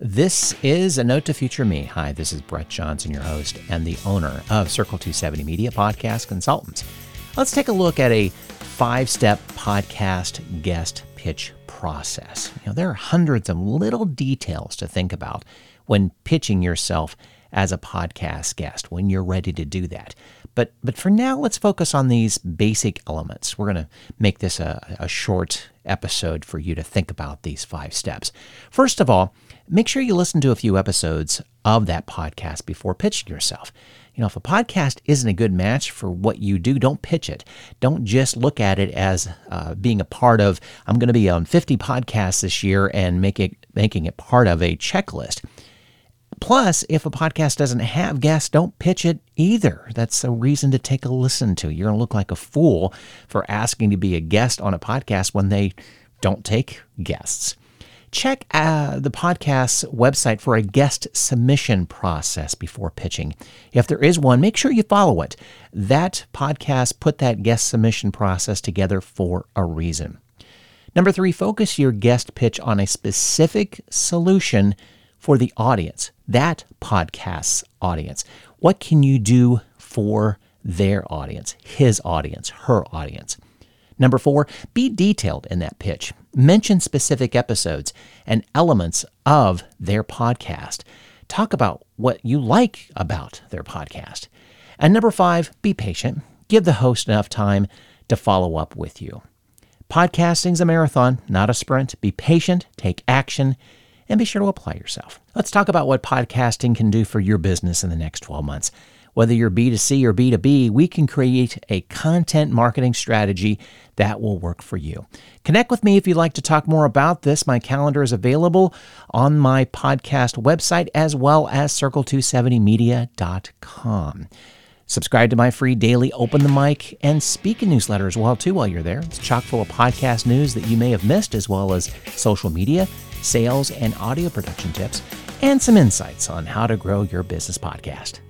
This is a note to future me. Hi, this is Brett Johnson, your host and the owner of Circle 270 Media Podcast Consultants. Let's take a look at a five step podcast guest pitch process. You know, there are hundreds of little details to think about when pitching yourself as a podcast guest when you're ready to do that. But but for now, let's focus on these basic elements. We're going to make this a, a short episode for you to think about these five steps. First of all, make sure you listen to a few episodes of that podcast before pitching yourself. You know, if a podcast isn't a good match for what you do, don't pitch it. Don't just look at it as uh, being a part of. I'm going to be on 50 podcasts this year and make it making it part of a checklist. Plus, if a podcast doesn't have guests, don't pitch it either. That's a reason to take a listen to. You're going to look like a fool for asking to be a guest on a podcast when they don't take guests. Check uh, the podcast's website for a guest submission process before pitching. If there is one, make sure you follow it. That podcast put that guest submission process together for a reason. Number three, focus your guest pitch on a specific solution for the audience, that podcast's audience. What can you do for their audience, his audience, her audience? Number four, be detailed in that pitch. Mention specific episodes and elements of their podcast. Talk about what you like about their podcast. And number five, be patient. Give the host enough time to follow up with you. Podcasting's a marathon, not a sprint. Be patient, take action, and be sure to apply yourself. Let's talk about what podcasting can do for your business in the next 12 months. Whether you're B2C or B2B, we can create a content marketing strategy that will work for you. Connect with me if you'd like to talk more about this. My calendar is available on my podcast website as well as circle270media.com. Subscribe to my free daily Open the Mic and Speaking newsletter as well too while you're there. It's chock full of podcast news that you may have missed as well as social media, sales, and audio production tips, and some insights on how to grow your business podcast.